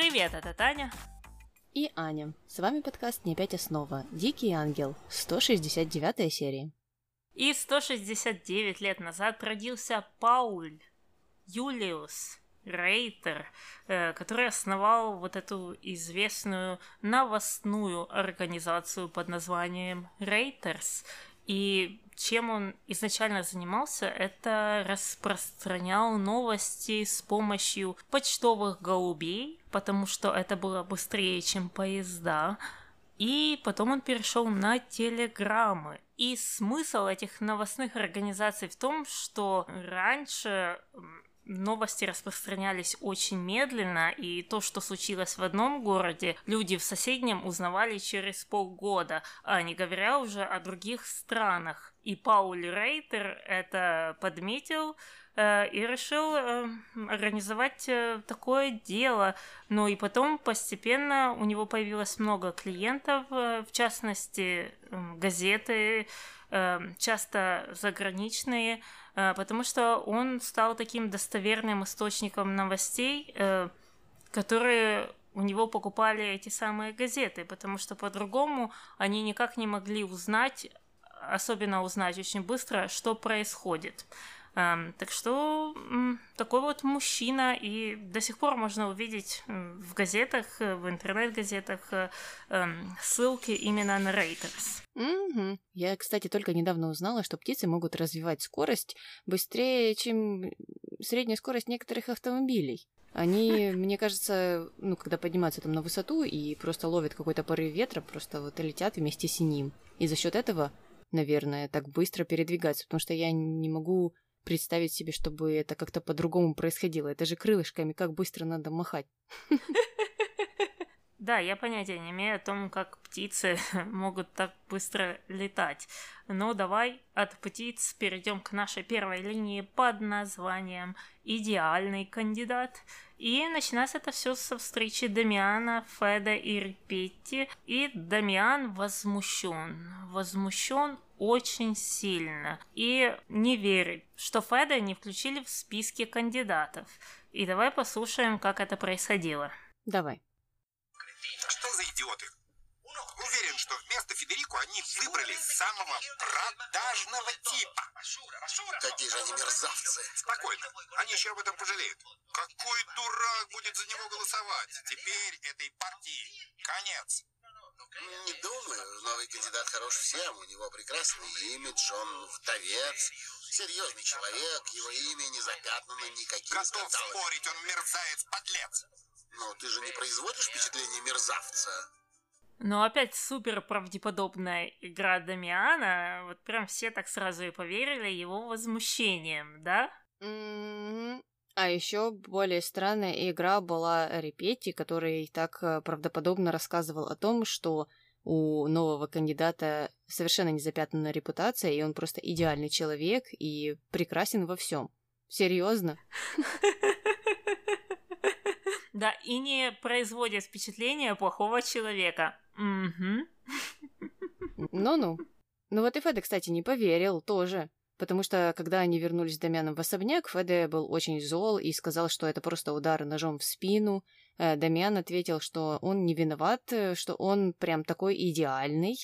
Привет, это Таня. И Аня. С вами подкаст «Не опять основа». Дикий ангел. 169 серия. И 169 лет назад родился Пауль Юлиус Рейтер, э, который основал вот эту известную новостную организацию под названием Рейтерс. И чем он изначально занимался, это распространял новости с помощью почтовых голубей, потому что это было быстрее, чем поезда. И потом он перешел на телеграммы. И смысл этих новостных организаций в том, что раньше новости распространялись очень медленно, и то, что случилось в одном городе, люди в соседнем узнавали через полгода, а не говоря уже о других странах. И Пауль Рейтер это подметил э, и решил э, организовать э, такое дело. Ну и потом постепенно у него появилось много клиентов, э, в частности э, газеты, часто заграничные, э, потому что он стал таким достоверным источником новостей, э, которые у него покупали эти самые газеты, потому что по-другому они никак не могли узнать особенно узнать очень быстро, что происходит. Так что такой вот мужчина, и до сих пор можно увидеть в газетах, в интернет-газетах um, ссылки именно на Reuters. Mm-hmm. Я, кстати, только недавно узнала, что птицы могут развивать скорость быстрее, чем средняя скорость некоторых автомобилей. Они, мне кажется, ну, когда поднимаются там на высоту и просто ловят какой-то порыв ветра, просто вот летят вместе с ним. И за счет этого наверное, так быстро передвигаться, потому что я не могу представить себе, чтобы это как-то по-другому происходило. Это же крылышками, как быстро надо махать. Да, я понятия не имею о том, как птицы могут так быстро летать. Но давай от птиц перейдем к нашей первой линии под названием «Идеальный кандидат». И начинается это все со встречи Дамиана, Феда и Репетти. И Дамиан возмущен. Возмущен очень сильно. И не верит, что Феда не включили в списки кандидатов. И давай послушаем, как это происходило. Давай. Что за идиоты? Уверен, что вместо Федерику они выбрали самого продажного типа. Какие же они мерзавцы. Спокойно. Они еще об этом пожалеют. Какой дурак будет за него голосовать? Теперь этой партии конец. Не думаю. Новый кандидат хорош всем. У него прекрасный имидж, он вдовец. Серьезный человек, его имя не запятнано никакими Готов скандалами. спорить, он мерзавец-подлец. Но ты же не производишь впечатление мерзавца. Но опять супер правдеподобная игра Дамиана. Вот прям все так сразу и поверили его возмущением, да? М-м-м. А еще более странная игра была Репетти, который так э, правдоподобно рассказывал о том, что у нового кандидата совершенно незапятнанная репутация, и он просто идеальный человек и прекрасен во всем. Серьезно? Да, и не производит впечатление плохого человека. Ну-ну. Ну вот и Феде, кстати, не поверил тоже. Потому что, когда они вернулись с Дамианом в особняк, Феде был очень зол и сказал, что это просто удар ножом в спину. Э, Дамиан ответил, что он не виноват, э, что он прям такой идеальный.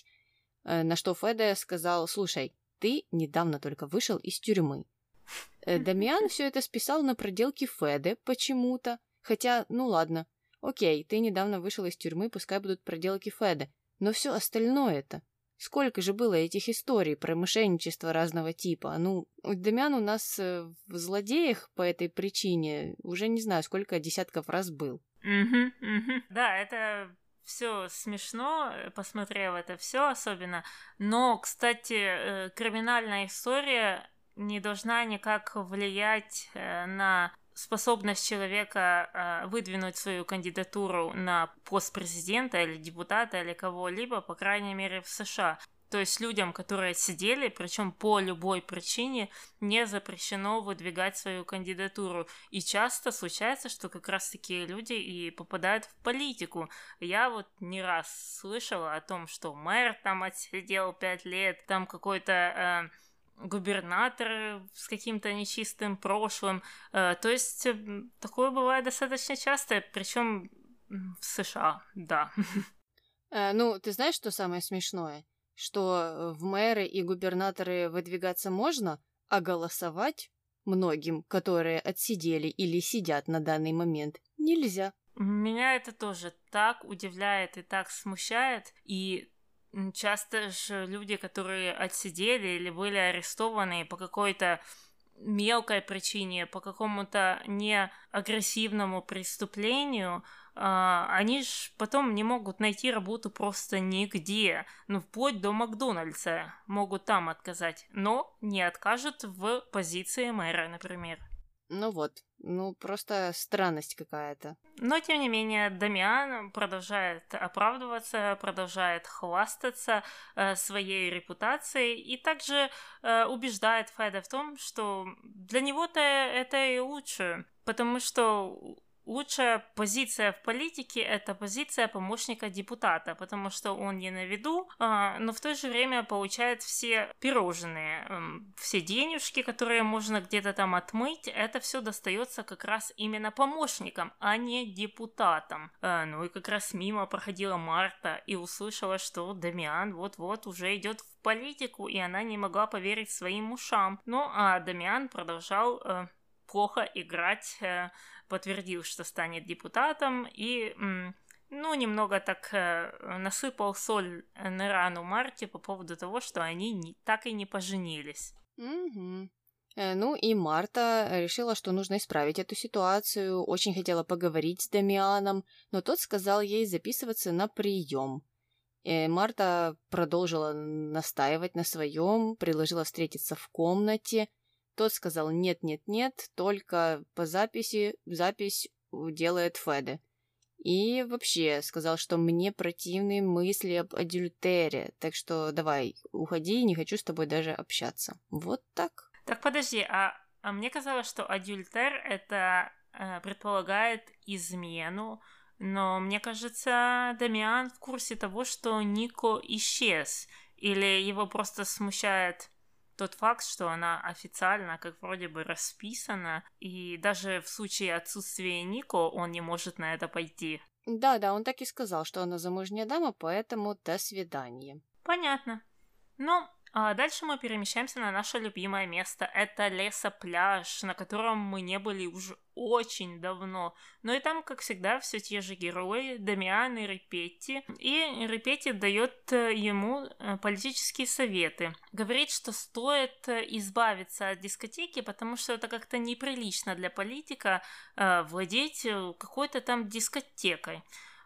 Э, На что Феде сказал, слушай, ты недавно только вышел из тюрьмы. Дамиан все это списал на проделки Феде почему-то. Хотя, ну ладно, окей, ты недавно вышел из тюрьмы, пускай будут проделки Феда. Но все остальное-то. Сколько же было этих историй про мошенничество разного типа? Ну, Дамиан у нас э, в злодеях по этой причине уже не знаю, сколько десятков раз был. Угу, угу. Да, это все смешно, э, посмотрев это все особенно. Но, кстати, э, криминальная история не должна никак влиять на способность человека э, выдвинуть свою кандидатуру на пост президента или депутата или кого-либо, по крайней мере, в США. То есть людям, которые сидели, причем по любой причине, не запрещено выдвигать свою кандидатуру. И часто случается, что как раз такие люди и попадают в политику. Я вот не раз слышала о том, что мэр там отсидел пять лет, там какой-то... Э, губернатор с каким-то нечистым прошлым. Э, То есть э, такое бывает достаточно часто, причем в США, да. Э, ну, ты знаешь, что самое смешное? Что в мэры и губернаторы выдвигаться можно, а голосовать многим, которые отсидели или сидят на данный момент, нельзя. Меня это тоже так удивляет и так смущает. И часто же люди, которые отсидели или были арестованы по какой-то мелкой причине, по какому-то неагрессивному преступлению, а, они же потом не могут найти работу просто нигде. Ну, вплоть до Макдональдса могут там отказать, но не откажут в позиции мэра, например. Ну вот, ну просто странность какая-то. Но, тем не менее, Дамиан продолжает оправдываться, продолжает хвастаться э, своей репутацией и также э, убеждает Феда в том, что для него-то это и лучше, потому что лучшая позиция в политике – это позиция помощника депутата, потому что он не на виду, а, но в то же время получает все пирожные, все денежки, которые можно где-то там отмыть, это все достается как раз именно помощникам, а не депутатам. А, ну и как раз мимо проходила Марта и услышала, что Дамиан вот-вот уже идет в политику, и она не могла поверить своим ушам. Ну а Дамиан продолжал э, плохо играть э, подтвердил, что станет депутатом, и, ну, немного так э, насыпал соль на рану Марте по поводу того, что они не, так и не поженились. Угу. Ну и Марта решила, что нужно исправить эту ситуацию, очень хотела поговорить с Дамианом, но тот сказал ей записываться на прием. Марта продолжила настаивать на своем, предложила встретиться в комнате, тот сказал «нет-нет-нет, только по записи, запись делает Феде». И вообще сказал, что мне противны мысли об адюльтере, так что давай, уходи, не хочу с тобой даже общаться. Вот так. Так подожди, а, а мне казалось, что адюльтер это э, предполагает измену, но мне кажется, Дамиан в курсе того, что Нико исчез, или его просто смущает тот факт, что она официально как вроде бы расписана, и даже в случае отсутствия Нико он не может на это пойти. Да-да, он так и сказал, что она замужняя дама, поэтому до свидания. Понятно. Но а дальше мы перемещаемся на наше любимое место. Это лесопляж, на котором мы не были уже очень давно. Но и там, как всегда, все те же герои, Дамиан и Репетти. И Репетти дает э, ему э, политические советы. Говорит, что стоит э, избавиться от дискотеки, потому что это как-то неприлично для политика владеть какой-то там дискотекой.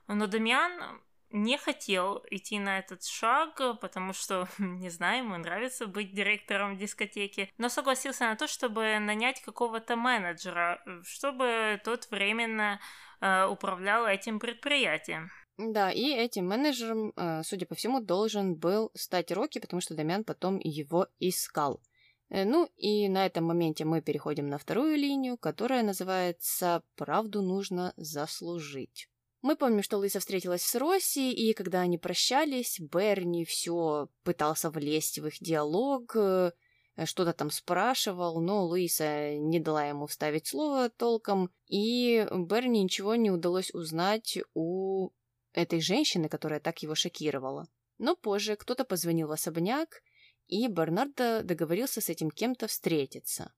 Но Дамиан не хотел идти на этот шаг, потому что, не знаю, ему нравится быть директором дискотеки, но согласился на то, чтобы нанять какого-то менеджера, чтобы тот временно э, управлял этим предприятием. Да, и этим менеджером, э, судя по всему, должен был стать Рокки, потому что Дамян потом его искал. Э, ну и на этом моменте мы переходим на вторую линию, которая называется «Правду нужно заслужить». Мы помним, что Луиза встретилась с Росси, и когда они прощались, Берни все пытался влезть в их диалог, э, что-то там спрашивал, но Луиза не дала ему вставить слово толком, и Берни ничего не удалось узнать у этой женщины, которая так его шокировала. Но позже кто-то позвонил в особняк, и Бернардо договорился с этим кем-то встретиться.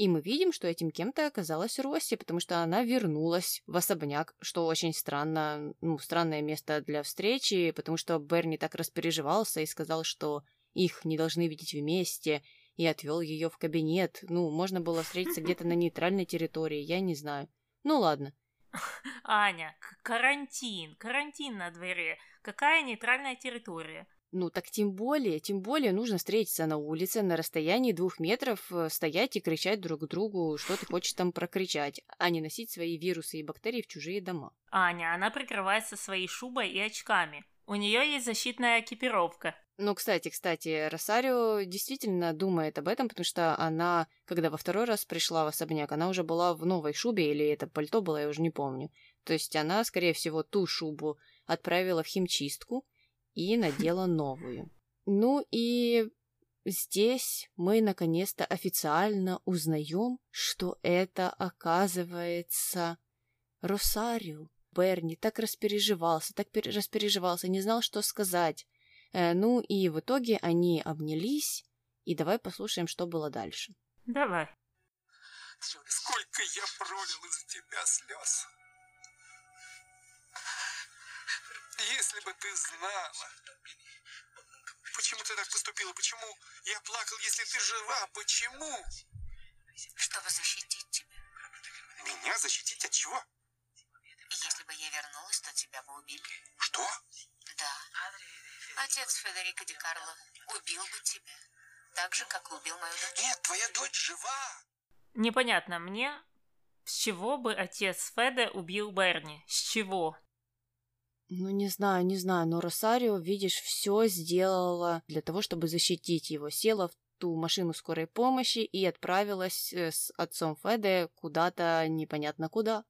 И мы видим, что этим кем-то оказалась Росси, потому что она вернулась в особняк, что очень странно, ну, странное место для встречи, потому что Берни так распереживался и сказал, что их не должны видеть вместе, и отвел ее в кабинет. Ну, можно было встретиться где-то на нейтральной территории, я не знаю. Ну ладно. Аня, карантин, карантин на дворе. Какая нейтральная территория? Ну так тем более, тем более нужно встретиться на улице на расстоянии двух метров, э, стоять и кричать друг другу, что ты хочешь там прокричать, а не носить свои вирусы и бактерии в чужие дома. Аня, она прикрывается своей шубой и очками. У нее есть защитная экипировка. Ну, кстати, кстати, Росарио действительно думает об этом, потому что она, когда во второй раз пришла в особняк, она уже была в новой шубе, или это пальто было, я уже не помню. То есть она, скорее всего, ту шубу отправила в химчистку, и надела новую. Ну и здесь мы наконец-то официально узнаем, что это оказывается Росарио. Берни так распереживался, так распереживался, не знал, что сказать. Э, ну и в итоге они обнялись, и давай послушаем, что было дальше. Давай. Сколько я пролил из-за тебя слез. Если бы ты знала, почему ты так поступила, почему я плакал, если ты жива, почему? Чтобы защитить тебя. Меня защитить от чего? Если бы я вернулась, то тебя бы убили. Что? Да. Отец Федерико Ди Карло убил бы тебя. Так же, как убил мою дочь. Нет, твоя дочь жива. Непонятно мне, с чего бы отец Феде убил Берни? С чего? Ну, не знаю, не знаю, но Росарио, видишь, все сделала для того, чтобы защитить его. Села в ту машину скорой помощи и отправилась э, с отцом Феде куда-то непонятно куда.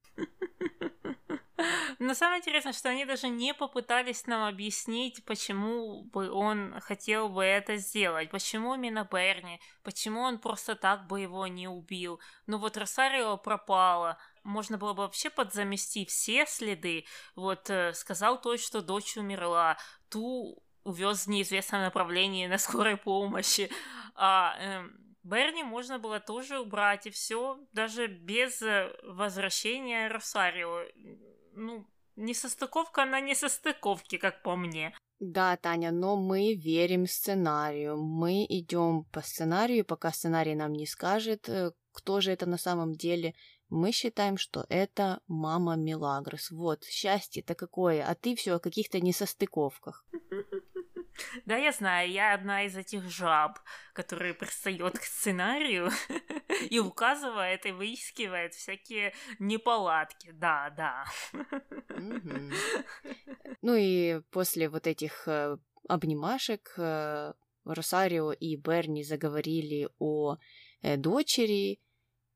Но самое интересное, что они даже не попытались нам объяснить, почему бы он хотел бы это сделать, почему именно Берни, почему он просто так бы его не убил. Ну вот Росарио пропала, можно было бы вообще подзамести все следы. Вот э, сказал то, что дочь умерла, ту увез в неизвестном направлении на скорой помощи. А э, Берни можно было тоже убрать, и все, даже без э, возвращения Росарио. Ну, несостыковка на несостыковке, как по мне. Да, Таня, но мы верим сценарию. Мы идем по сценарию, пока сценарий нам не скажет, э, кто же это на самом деле. Мы считаем, что это мама Милагрос. Вот, счастье-то какое, а ты все о каких-то несостыковках. Да, я знаю, я одна из этих жаб, которые пристает к сценарию и указывает и выискивает всякие неполадки. Да, да. Ну и после вот этих э, обнимашек э, Росарио и Берни заговорили о э, дочери,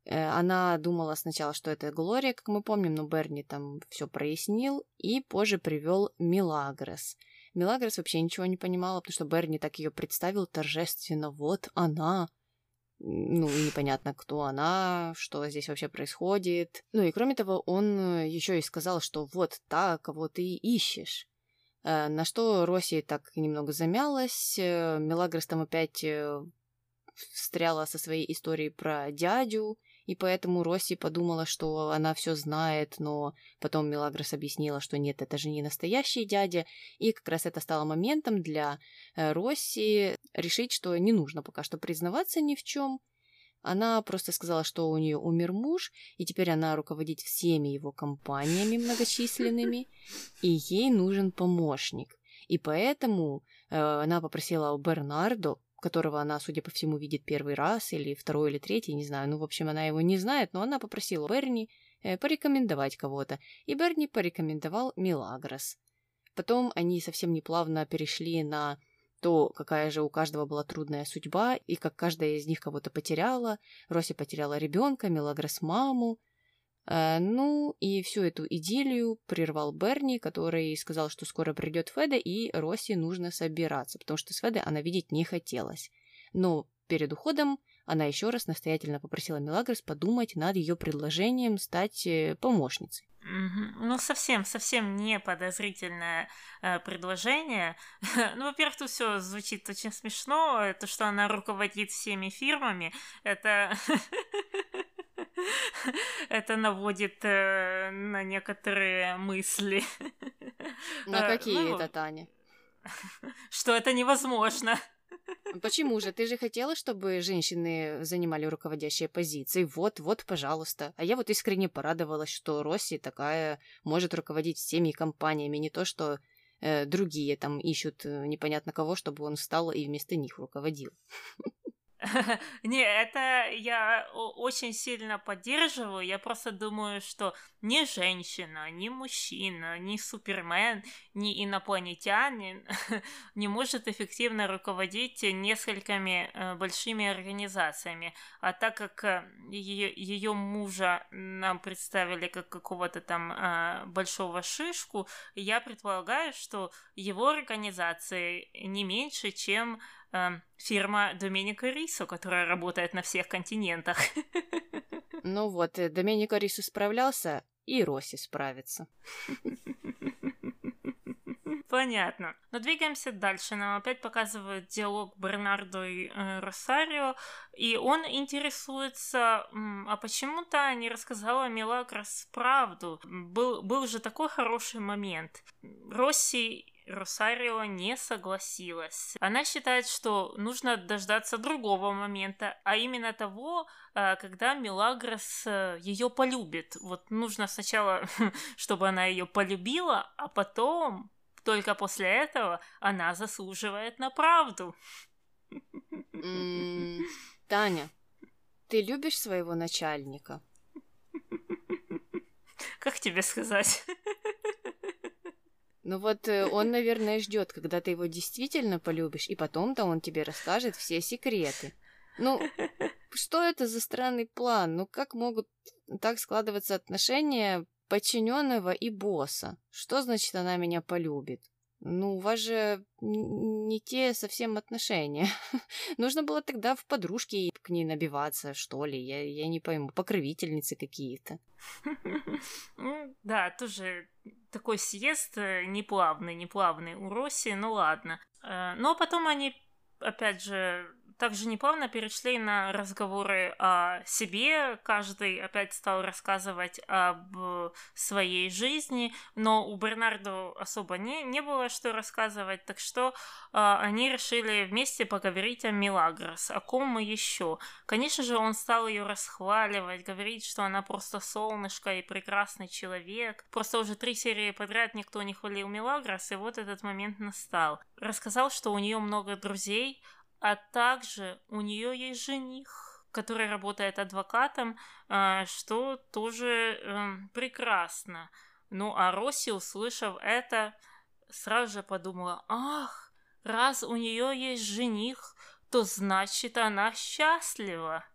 она думала сначала, что это Глория, как мы помним, но Берни там все прояснил и позже привел Милагрос. Мелагрос вообще ничего не понимала, потому что Берни так ее представил торжественно. Вот она. Ну, непонятно, кто она, что здесь вообще происходит. Ну и кроме того, он еще и сказал, что вот так, кого ты ищешь. Э, на что Росси так немного замялась. Э, Мелагрос там опять э, встряла со своей историей про дядю, и поэтому Росси подумала, что она все знает, но потом Мелагрос объяснила, что нет, это же не настоящий дядя, и как раз это стало моментом для э, Росси решить, что не нужно пока что признаваться ни в чем. Она просто сказала, что у нее умер муж, и теперь она руководит всеми его компаниями многочисленными, и ей нужен помощник. И поэтому э, она попросила у Бернардо которого она, судя по всему, видит первый раз, или второй, или третий, не знаю. Ну, в общем, она его не знает, но она попросила Берни э, порекомендовать кого-то, и Берни порекомендовал Милагрос. Потом они совсем неплавно перешли на то, какая же у каждого была трудная судьба, и как каждая из них кого-то потеряла. Роси потеряла ребенка, Милагрос маму, ну, и всю эту идиллию прервал Берни, который сказал, что скоро придет Феда, и Росси нужно собираться, потому что с Федой она видеть не хотелось. Но перед уходом она еще раз настоятельно попросила Мелагрос подумать над ее предложением стать э, помощницей. Ну, совсем, совсем не подозрительное э, предложение. ну, во-первых, тут все звучит очень смешно. То, что она руководит всеми фирмами, это это наводит э, на некоторые мысли. На э, какие ну, это, Таня? Что это невозможно. Почему же? Ты же хотела, чтобы женщины занимали руководящие позиции. Вот, вот, пожалуйста. А я вот искренне порадовалась, что Росси такая может руководить всеми компаниями, не то что э, другие там ищут непонятно кого, чтобы он встал и вместо них руководил. Не, это я очень сильно поддерживаю. Я просто думаю, что ни женщина, ни мужчина, ни супермен, ни инопланетянин не может эффективно руководить несколькими э, большими организациями. А так как э, ее мужа нам представили как какого-то там э, большого шишку, я предполагаю, что его организации не меньше, чем э, фирма Доменико Рисо, которая работает на всех континентах. Ну вот, э, Доменико Рисо справлялся, и Росси справится. Понятно. Но двигаемся дальше. Нам опять показывают диалог Бернардо и э, Росарио, и он интересуется, а почему-то не рассказала Мелагрос правду. Был, был же такой хороший момент. Росси Росарио не согласилась. Она считает, что нужно дождаться другого момента, а именно того, э, когда Мелагрос э, ее полюбит. Вот нужно сначала, чтобы она ее полюбила, а потом только после этого она заслуживает на правду. Таня, ты любишь своего начальника? Как тебе сказать? Ну вот э, он, наверное, ждет, когда ты его действительно полюбишь, и потом-то он тебе расскажет все секреты. Ну, что это за странный план? Ну, как могут так складываться отношения подчиненного и босса. Что значит она меня полюбит? Ну, у вас же не те совсем отношения. Нужно было тогда в подружке к ней набиваться, что ли. Я, я не пойму, покровительницы какие-то. Ну, да, тоже такой съезд э, неплавный, неплавный у Росси, ну ладно. Э, но потом они, опять же, также неплавно перешли на разговоры о себе. Каждый опять стал рассказывать об своей жизни, но у Бернардо особо не, не было что рассказывать, так что э, они решили вместе поговорить о Милагрос, о ком мы еще. Конечно же, он стал ее расхваливать, говорить, что она просто солнышко и прекрасный человек. Просто уже три серии подряд никто не хвалил Милагрос, и вот этот момент настал. Рассказал, что у нее много друзей, а также у нее есть жених, который работает адвокатом, а, что тоже эм, прекрасно. Ну, а Росси, услышав это, сразу же подумала, ах, раз у нее есть жених, то значит она счастлива.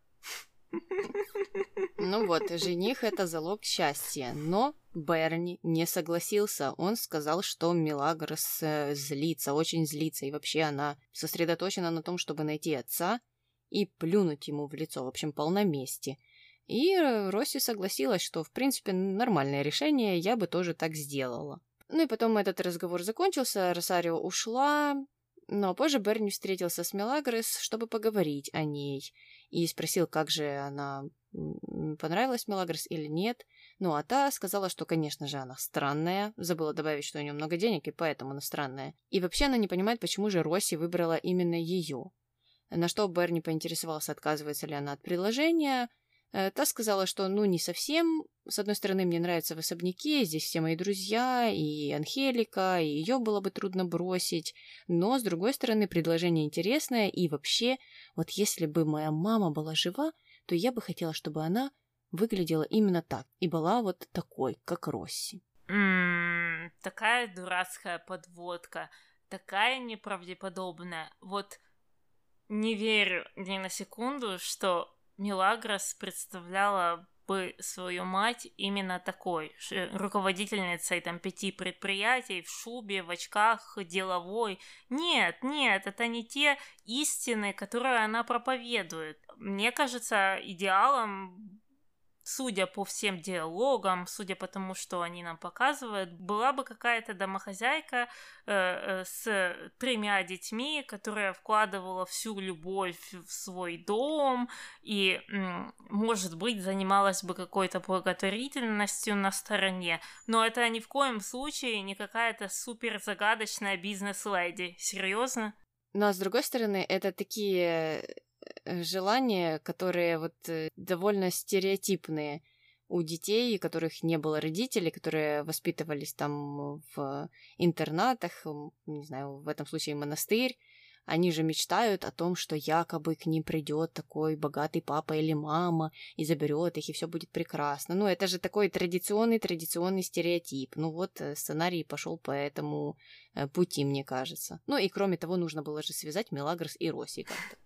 Ну вот, жених это залог счастья, но Берни не согласился. Он сказал, что Мелагрос э, злится, очень злится, и вообще она сосредоточена на том, чтобы найти отца и плюнуть ему в лицо, в общем, полноместие. И э, Росси согласилась, что, в принципе, нормальное решение, я бы тоже так сделала. Ну и потом этот разговор закончился, Росарио ушла, но позже Берни встретился с Мелагрос, чтобы поговорить о ней, и спросил, как же она понравилась Мелагрос или нет. Ну, а та сказала, что, конечно же, она странная. Забыла добавить, что у нее много денег, и поэтому она странная. И вообще она не понимает, почему же Росси выбрала именно ее. На что Берни поинтересовался, отказывается ли она от предложения. Э, та сказала, что ну не совсем. С одной стороны, мне нравятся в особняке, здесь все мои друзья, и Анхелика, и ее было бы трудно бросить. Но, с другой стороны, предложение интересное, и вообще, вот если бы моя мама была жива, то я бы хотела, чтобы она выглядела именно так и была вот такой, как Росси. М-м, такая дурацкая подводка, такая неправдеподобная. Вот не верю ни на секунду, что Милагрос представляла бы свою мать именно такой, руководительницей там пяти предприятий, в шубе, в очках, деловой. Нет, нет, это не те истины, которые она проповедует. Мне кажется, идеалом судя по всем диалогам, судя по тому, что они нам показывают, была бы какая-то домохозяйка э, э, с тремя детьми, которая вкладывала всю любовь в свой дом и, может быть, занималась бы какой-то благотворительностью на стороне. Но это ни в коем случае не какая-то супер загадочная бизнес-леди. Серьезно? Ну а с другой стороны, это такие желания, которые вот э, довольно стереотипные у детей, у которых не было родителей, которые воспитывались там в интернатах, не знаю, в этом случае монастырь, они же мечтают о том, что якобы к ним придет такой богатый папа или мама и заберет их, и все будет прекрасно. Ну, это же такой традиционный, традиционный стереотип. Ну вот, э, сценарий пошел по этому пути, мне кажется. Ну и кроме того, нужно было же связать Мелагрос и Росси как-то.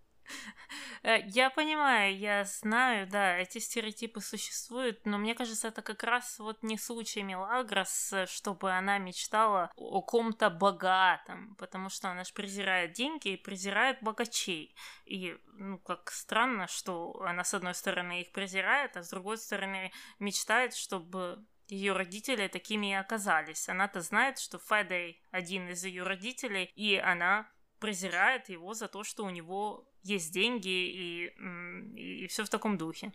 Э, я понимаю, я знаю, да, эти стереотипы существуют, но мне кажется, это как раз вот не случай Мелагрос, чтобы она мечтала о ком-то богатом, потому что она же презирает деньги и презирает богачей. И, ну, как странно, что она, с одной стороны, их презирает, а с другой стороны, мечтает, чтобы ее родители такими и оказались. Она-то знает, что Федей один из ее родителей, и она презирает его за то, что у него есть деньги и, и, и все в таком духе.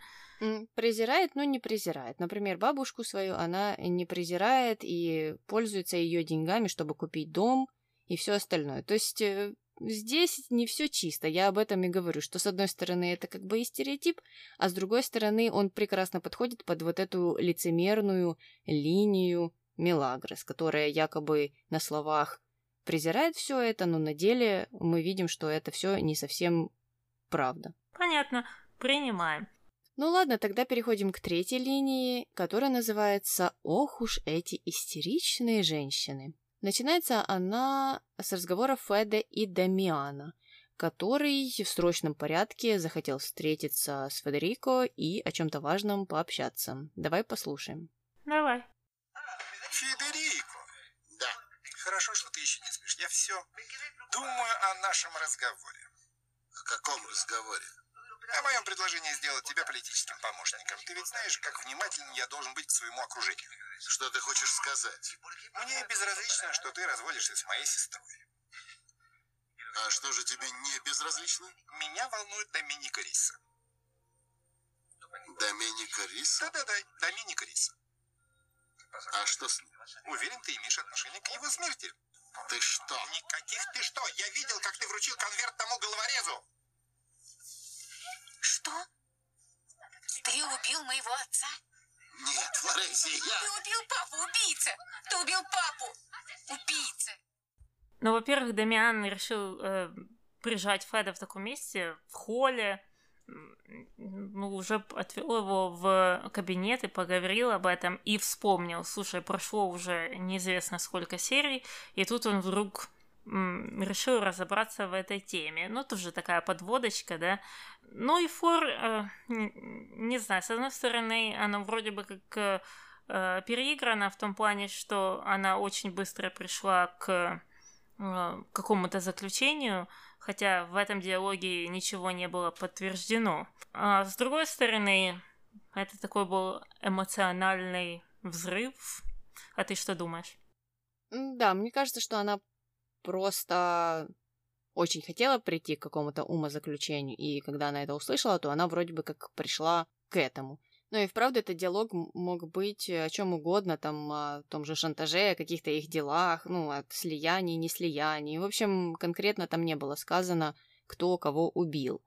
Презирает, но не презирает. Например, бабушку свою она не презирает и пользуется ее деньгами, чтобы купить дом и все остальное. То есть э, здесь не все чисто. Я об этом и говорю, что с одной стороны это как бы и стереотип, а с другой стороны он прекрасно подходит под вот эту лицемерную линию Мелагрос, которая якобы на словах презирает все это, но на деле мы видим, что это все не совсем правда. Понятно, принимаем. Ну ладно, тогда переходим к третьей линии, которая называется «Ох уж эти истеричные женщины». Начинается она с разговора Феда и Дамиана, который в срочном порядке захотел встретиться с Федерико и о чем-то важном пообщаться. Давай послушаем. Давай. Федерико. Да. Хорошо, что ты еще не спишь. Я все думаю о нашем разговоре. О каком разговоре? О моем предложении сделать тебя политическим помощником. Ты ведь знаешь, как внимателен я должен быть к своему окружению. Что ты хочешь сказать? Мне безразлично, что ты разводишься с моей сестрой. А что же тебе не безразлично? Меня волнует Доминика Риса. Доминика Риса? Да-да-да, Доминика Риса. А что с ним? Уверен, ты имеешь отношение к его смерти. Ты что? Никаких ты что? Я видел, как ты вручил конверт тому головорезу. Что? Ты убил моего отца? Нет, Флоренция, я... Ты убил папу, убийца! Ты убил папу! Убийца! Ну, во-первых, Дамиан решил э, прижать Феда в таком месте, в холле, ну, уже отвел его в кабинет и поговорил об этом, и вспомнил, слушай, прошло уже неизвестно сколько серий, и тут он вдруг решил разобраться в этой теме. Ну, тоже такая подводочка, да. Ну и Фор, э, не, не знаю, с одной стороны, она вроде бы как э, переиграна в том плане, что она очень быстро пришла к э, какому-то заключению, хотя в этом диалоге ничего не было подтверждено. А с другой стороны, это такой был эмоциональный взрыв. А ты что думаешь? Да, мне кажется, что она просто очень хотела прийти к какому-то умозаключению, и когда она это услышала, то она вроде бы как пришла к этому. Ну и вправду этот диалог мог быть о чем угодно, там, о том же шантаже, о каких-то их делах, ну, о слиянии, не слиянии. В общем, конкретно там не было сказано, кто кого убил.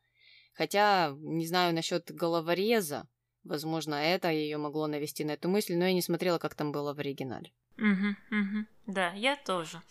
Хотя, не знаю насчет головореза, возможно, это ее могло навести на эту мысль, но я не смотрела, как там было в оригинале. Угу, угу. Да, я тоже.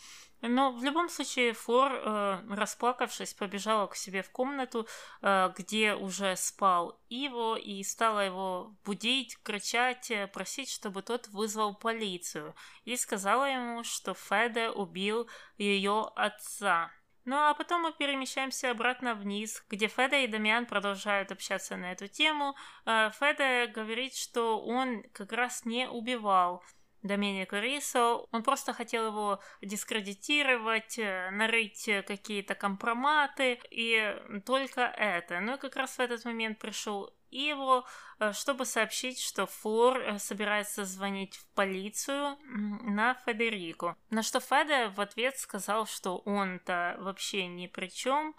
Но в любом случае Флор, э, расплакавшись, побежала к себе в комнату, э, где уже спал Иво, и стала его будить, кричать, э, просить, чтобы тот вызвал полицию, и сказала ему, что Феде убил ее отца. Ну а потом мы перемещаемся обратно вниз, где Феда и Дамиан продолжают общаться на эту тему. Э, Феда говорит, что он как раз не убивал Доменико Рисо. Он просто хотел его дискредитировать, э, нарыть какие-то компроматы, и только это. Ну и как раз в этот момент пришел Иво, э, чтобы сообщить, что Флор э, собирается звонить в полицию на Федерико. На что Феде в ответ сказал, что он-то вообще ни при чем.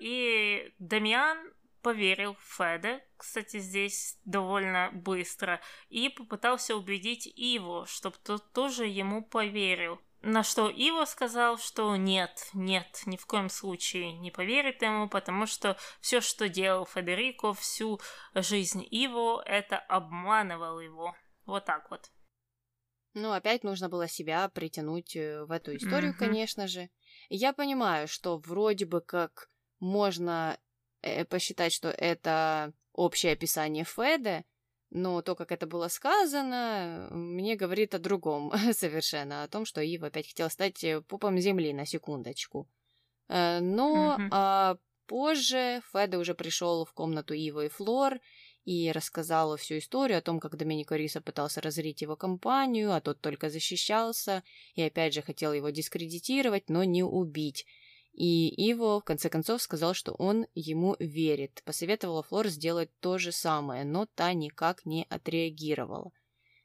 И Дамиан поверил Феде, кстати, здесь довольно быстро, и попытался убедить Иво, чтобы тот тоже ему поверил. На что Иво сказал, что нет, нет, ни в коем случае не поверит ему, потому что все, что делал Федерико всю жизнь Иво, это обманывал его. Вот так вот. Ну, опять нужно было себя притянуть э, в эту историю, mm-hmm. конечно же. Я понимаю, что вроде бы как можно посчитать, что это общее описание Феда, но то, как это было сказано, мне говорит о другом совершенно, о том, что Ив опять хотел стать э, пупом земли на секундочку. Э, но mm-hmm. а позже Феда уже пришел в комнату Ива и Флор и рассказал всю историю о том, как Доминико Риса пытался разорить его компанию, а тот только защищался и опять же хотел его дискредитировать, но не убить. И Иво, в конце концов, сказал, что он ему верит. Посоветовала Флор сделать то же самое, но та никак не отреагировала.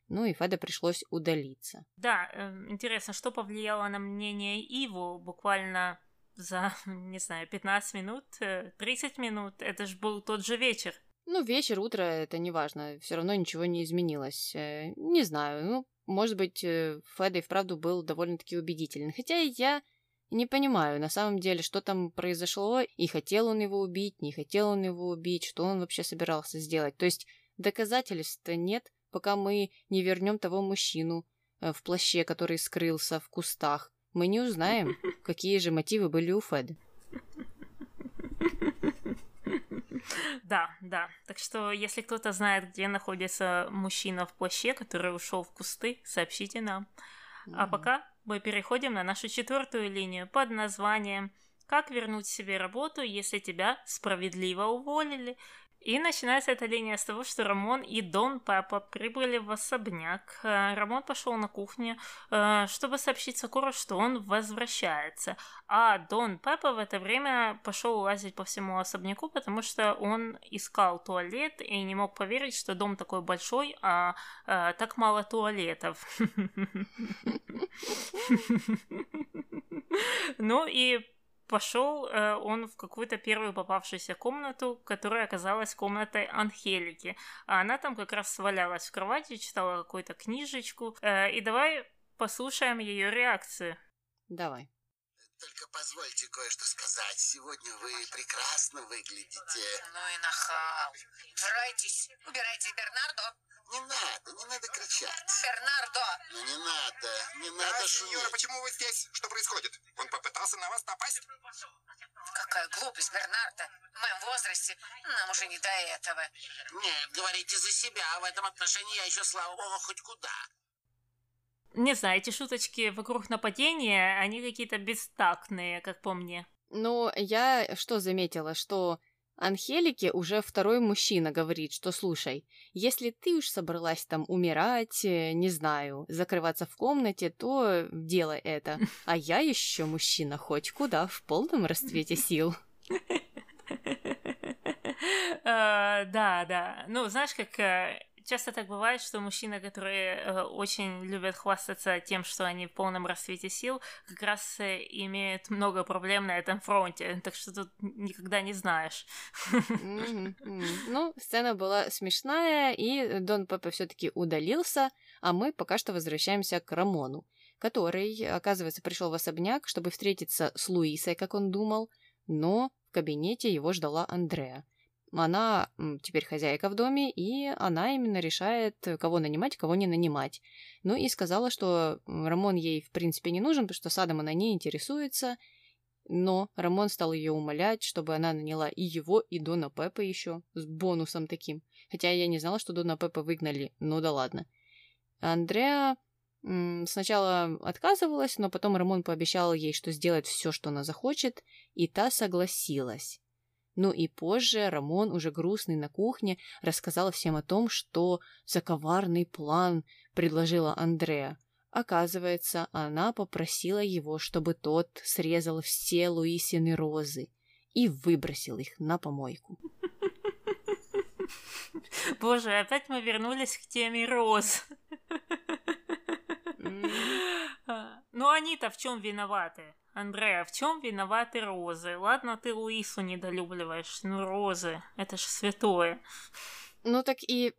Ну и Феде пришлось удалиться. Да, э, интересно, что повлияло на мнение Иву буквально за, не знаю, 15 минут, 30 минут? Это же был тот же вечер. Ну, вечер, утро, это не важно, все равно ничего не изменилось. Не знаю, ну, может быть, Феда и вправду был довольно-таки убедителен. Хотя я не понимаю, на самом деле, что там произошло, и хотел он его убить, не хотел он его убить, что он вообще собирался сделать. То есть доказательств-то нет, пока мы не вернем того мужчину э, в плаще, который скрылся в кустах. Мы не узнаем, какие же мотивы были у Феды. Да, да. Так что, если кто-то знает, где находится мужчина в плаще, который ушел в кусты, сообщите нам. А пока мы переходим на нашу четвертую линию под названием «Как вернуть себе работу, если тебя справедливо уволили?» И начинается эта линия с того, что Рамон и Дон Пеппа прибыли в особняк. Э, Рамон пошел на кухню, э, чтобы сообщить Сокуру, что он возвращается. А Дон Пеппа в это время пошел лазить по всему особняку, потому что он искал туалет и не мог поверить, что дом такой большой, а, а так мало туалетов. Ну и пошел э, он в какую-то первую попавшуюся комнату, которая оказалась комнатой Анхелики. А она там как раз свалялась в кровати, читала какую-то книжечку. Э, и давай послушаем ее реакцию. Давай. Только позвольте кое-что сказать. Сегодня вы прекрасно выглядите. Ну и нахал. Жрайтесь. Убирайте Бернардо. Не надо, не надо кричать. Бернардо! Ну не надо, не Да, надо сеньора, шуметь. почему вы здесь? Что происходит? Он попытался на вас напасть? Какая глупость, Бернардо. В моем возрасте нам уже не до этого. Нет, говорите за себя. В этом отношении я еще, слава богу, хоть куда. Не знаю, эти шуточки вокруг нападения, они какие-то бестактные, как по мне. Но я что заметила, что Анхелике уже второй мужчина говорит, что слушай, если ты уж собралась там умирать, э, не знаю, закрываться в комнате, то делай это. А я еще мужчина хоть куда, в полном расцвете сил. Э, Да, да. Ну, знаешь, как э, часто так бывает, что мужчины, которые э, очень любят хвастаться тем, что они в полном расцвете сил, как раз э, имеют много проблем на этом фронте, так что тут никогда не знаешь. Мгм, мгм. Ну, сцена была смешная, и Дон Пеппа все-таки удалился, а мы пока что возвращаемся к Рамону, который, оказывается, пришел в особняк, чтобы встретиться с Луисой, как он думал, но в кабинете его ждала Андреа. Она теперь хозяйка в доме, и она именно решает, кого нанимать, кого не нанимать. Ну и сказала, что Рамон ей в принципе не нужен, потому что садом она не интересуется, но Рамон стал ее умолять, чтобы она наняла и его, и Дона Пеппа еще, с бонусом таким. Хотя я не знала, что Дона Пеппа выгнали, ну да ладно. Андреа сначала отказывалась, но потом Рамон пообещал ей, что сделает все, что она захочет, и та согласилась. Ну и позже Рамон, уже грустный на кухне, рассказал всем о том, что за коварный план предложила Андреа. Оказывается, она попросила его, чтобы тот срезал все Луисины розы и выбросил их на помойку. Боже, опять мы вернулись к теме роз. Ну они-то в чем виноваты? Андреа, в чем виноваты розы? Ладно, ты Луису недолюбливаешь, ну розы, это ж святое. Ну так и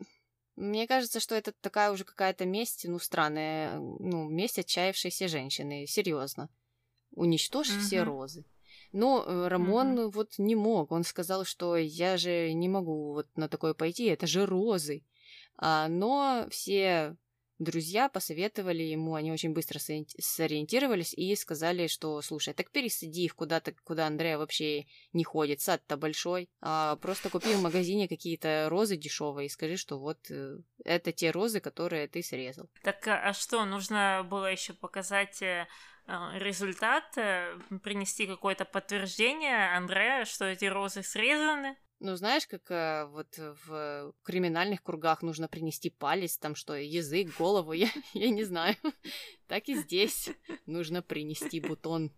мне кажется, что это такая уже какая-то месть, ну странная, ну месть отчаявшейся женщины, серьезно. Уничтожь все Мгм. розы. Но э, Рамон вот не мог. Он сказал, что я же не могу вот на такое пойти, это же розы. А, но все друзья посоветовали ему, они очень быстро сориен- сориентировались и сказали, что, слушай, так пересади их куда-то, куда Андрея вообще не ходит, сад-то большой, а просто купи в магазине какие-то розы дешевые и скажи, что вот э, это те розы, которые ты срезал. Так а а что, нужно было еще показать э, э, результат, э, принести какое-то подтверждение Андреа, что эти розы срезаны? Ну, знаешь, как э, вот в криминальных кругах нужно принести палец, там что, язык, голову, я, я не знаю. Так и здесь нужно принести бутон.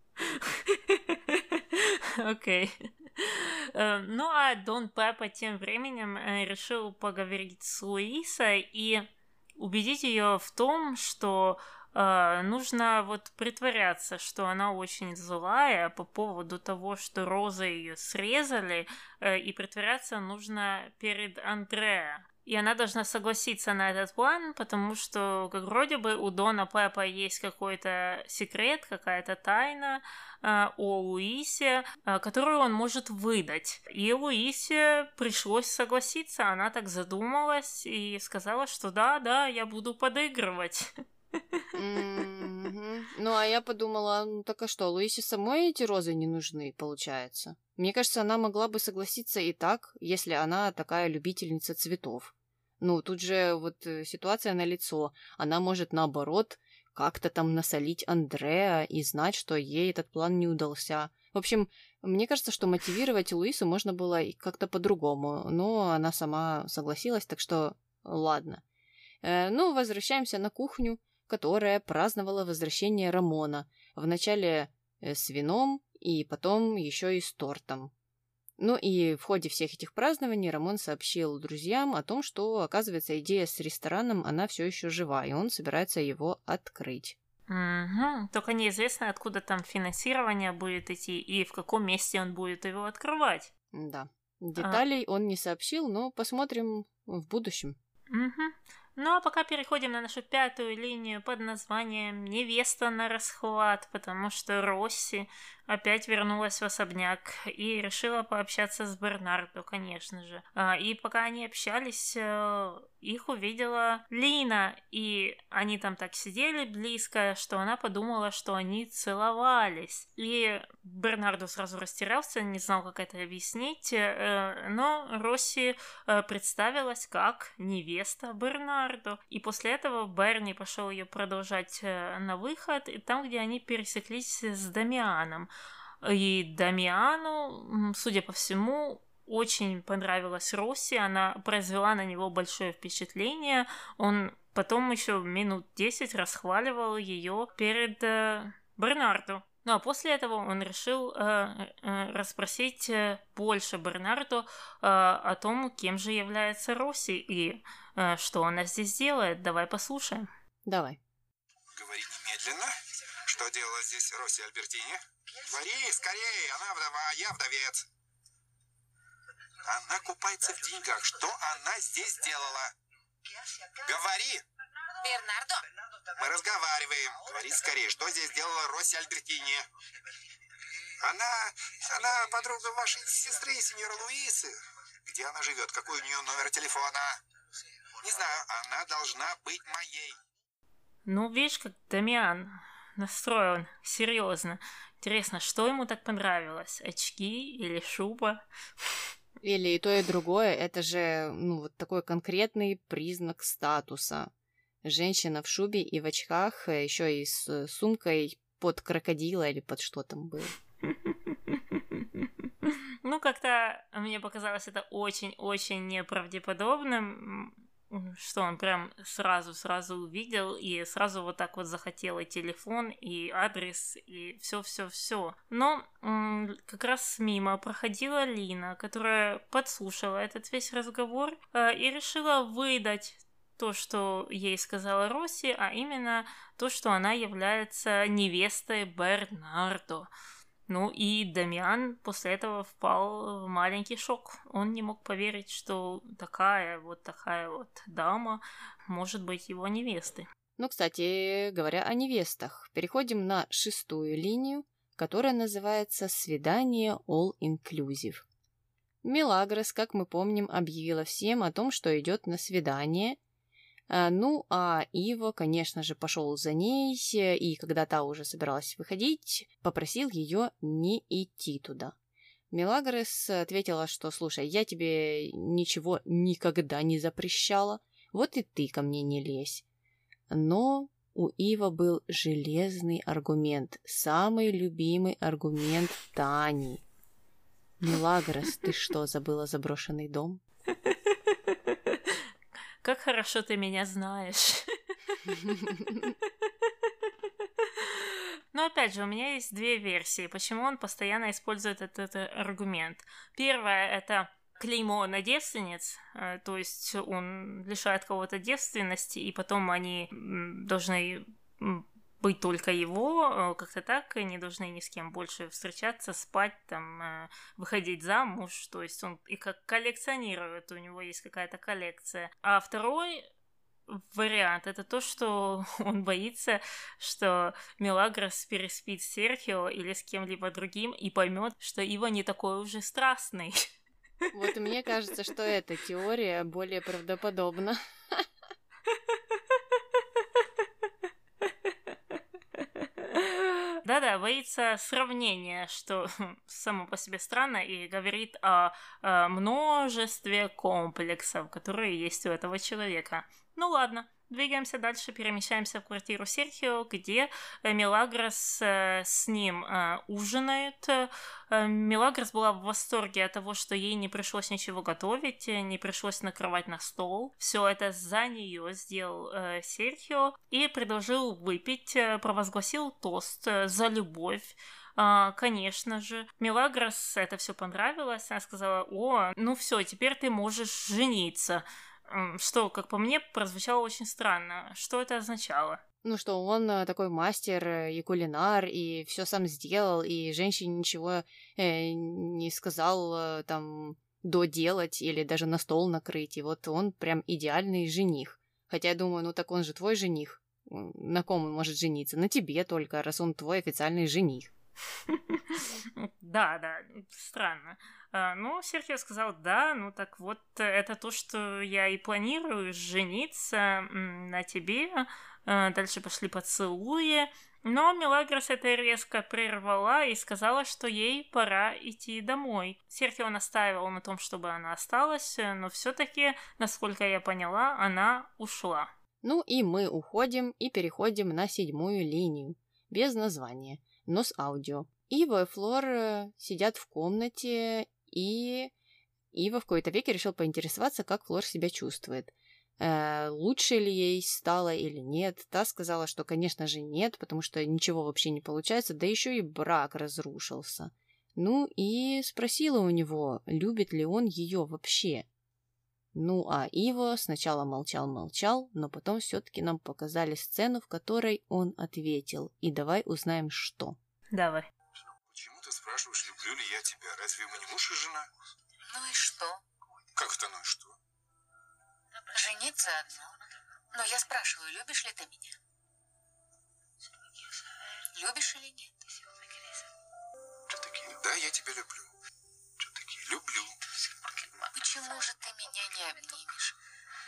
Окей. Э, Ну а Дон Пеппа тем временем э, решил поговорить с Луисой и убедить ее в том, что э, нужно вот притворяться, что она очень злая по поводу того, что Роза ее срезали, э, и притворяться нужно перед Андреа. И она должна согласиться на этот план, потому что, как вроде бы, у Дона Пепа есть какой-то секрет, какая-то тайна э, о Луисе, э, которую он может выдать. И Луисе пришлось согласиться. Она так задумалась и сказала, что да, да, я буду подыгрывать. Ну, а я подумала, ну так а что, Луисе самой эти розы не нужны, получается? Мне кажется, она могла бы согласиться и так, если она такая любительница цветов. Ну, тут же вот э, ситуация на лицо. Она может, наоборот, как-то там насолить Андреа и знать, что ей этот план не удался. В общем, мне кажется, что мотивировать Луису можно было и как-то по-другому, но она сама согласилась, так что ладно. Э, ну, возвращаемся на кухню, которая праздновала возвращение Рамона. Вначале э, с вином и потом еще и с тортом. Ну и в ходе всех этих празднований Рамон сообщил друзьям о том, что, оказывается, идея с рестораном, она все еще жива, и он собирается его открыть. Угу. Только неизвестно, откуда там финансирование будет идти и в каком месте он будет его открывать. Да. Деталей а... он не сообщил, но посмотрим в будущем. Угу. Ну а пока переходим на нашу пятую линию под названием «Невеста на расхват», потому что Росси опять вернулась в особняк и решила пообщаться с Бернардо, конечно же. А, и пока они общались, э, их увидела Лина, и они там так сидели близко, что она подумала, что они целовались. И Бернардо сразу растерялся, не знал, как это объяснить, э, но Росси э, представилась как невеста Бернардо. И после этого Берни пошел ее продолжать на выход, и там, где они пересеклись с Дамианом. И Дамиану, судя по всему, очень понравилась Росси, она произвела на него большое впечатление. Он потом еще минут 10 расхваливал ее перед э, Бернарду. Ну а после этого он решил э, э, расспросить э, больше Бернарду э, о том, кем же является Росси и э, что она здесь делает. Давай послушаем. Давай. Говори немедленно. Что делала здесь Росси Альбертини? Говори скорее, она вдова, я вдовец. Она купается в деньгах. Что она здесь делала? Говори! Бернардо? Мы разговариваем. Говори скорее, что здесь делала Росси Альбертини? Она... она подруга вашей сестры, сеньора Луисы. Где она живет? Какой у нее номер телефона? Не знаю, она должна быть моей. Ну, видишь, как Дамиан настроен серьезно. Интересно, что ему так понравилось? Очки или шуба? Или и то, и другое. Это же, ну, вот такой конкретный признак статуса. Женщина в шубе и в очках, э, еще и с сумкой под крокодила или под что там было. Ну, как-то мне показалось это очень-очень неправдеподобным что он прям сразу-сразу увидел и сразу вот так вот захотел и телефон, и адрес, и все-все-все. Но м- как раз мимо проходила Лина, которая подслушала этот весь разговор э, и решила выдать то, что ей сказала Росси, а именно то, что она является невестой Бернардо. Ну и Дамиан после этого впал в маленький шок. Он не мог поверить, что такая вот такая вот дама может быть его невестой. Ну, кстати, говоря о невестах, переходим на шестую линию, которая называется «Свидание All Inclusive». Мелагрос, как мы помним, объявила всем о том, что идет на свидание, ну, а Ива, конечно же, пошел за ней, и когда та уже собиралась выходить, попросил ее не идти туда. Мелагрос ответила, что, слушай, я тебе ничего никогда не запрещала, вот и ты ко мне не лезь. Но у Ива был железный аргумент, самый любимый аргумент Тани. Мелагрос, ты что, забыла заброшенный дом? Как хорошо ты меня знаешь. Но опять же, у меня есть две версии, почему он постоянно использует этот, этот аргумент. Первая это клеймо на девственниц, э, то есть он лишает кого-то девственности, и потом они должны быть только его, э, как-то так, и не должны ни с кем больше встречаться, спать, там, э, выходить замуж, то есть он и как коллекционирует, у него есть какая-то коллекция. А второй вариант это то, что он боится, что Мелагрос переспит с Серхио или с кем-либо другим и поймет, что Ива не такой уже страстный. Вот мне кажется, что эта теория более правдоподобна. Да-да, боится сравнения, что само по себе странно, и говорит о, о множестве комплексов, которые есть у этого человека. Ну ладно, Двигаемся дальше, перемещаемся в квартиру Серхио, где э, Мелагрос э, с ним э, ужинает. Мелагрос была в восторге от того, что ей не пришлось ничего готовить, не пришлось накрывать на стол. Все это за нее сделал Серхио и предложил выпить, провозгласил тост за любовь. А, конечно же. Мелагрос это все понравилось. Она сказала, о, ну все, теперь ты можешь жениться что, как по мне, прозвучало очень странно. Что это означало? Ну, что он э, такой мастер э, и кулинар, и все сам сделал, и женщине ничего э, не сказал э, там доделать или даже на стол накрыть. И вот он прям идеальный жених. Хотя я думаю, ну так он же твой жених. На ком он может жениться? На тебе только, раз он твой официальный жених. Да, да, странно. А, ну, Серхио сказал, да, ну так вот, это то, что я и планирую, жениться на тебе. А, дальше пошли поцелуи. Но Мелагрос это резко прервала и сказала, что ей пора идти домой. Серхио настаивал на том, чтобы она осталась, но все таки насколько я поняла, она ушла. Ну и мы уходим и переходим на седьмую линию, без названия, но с аудио. Ива и Флор э, сидят в комнате и Ива в какой-то веке решил поинтересоваться, как Флор себя чувствует. Э, лучше ли ей стало или нет. Та сказала, что, конечно же, нет, потому что ничего вообще не получается, да еще и брак разрушился. Ну и спросила у него, любит ли он ее вообще. Ну а Ива сначала молчал-молчал, но потом все-таки нам показали сцену, в которой он ответил. И давай узнаем, что. Давай спрашиваешь, люблю ли я тебя. Разве мы не муж и жена? Ну и что? Как это ну и что? Жениться одно. Но я спрашиваю, любишь ли ты меня? Любишь или нет? Да, я тебя люблю. Люблю. Почему же ты меня не обнимешь?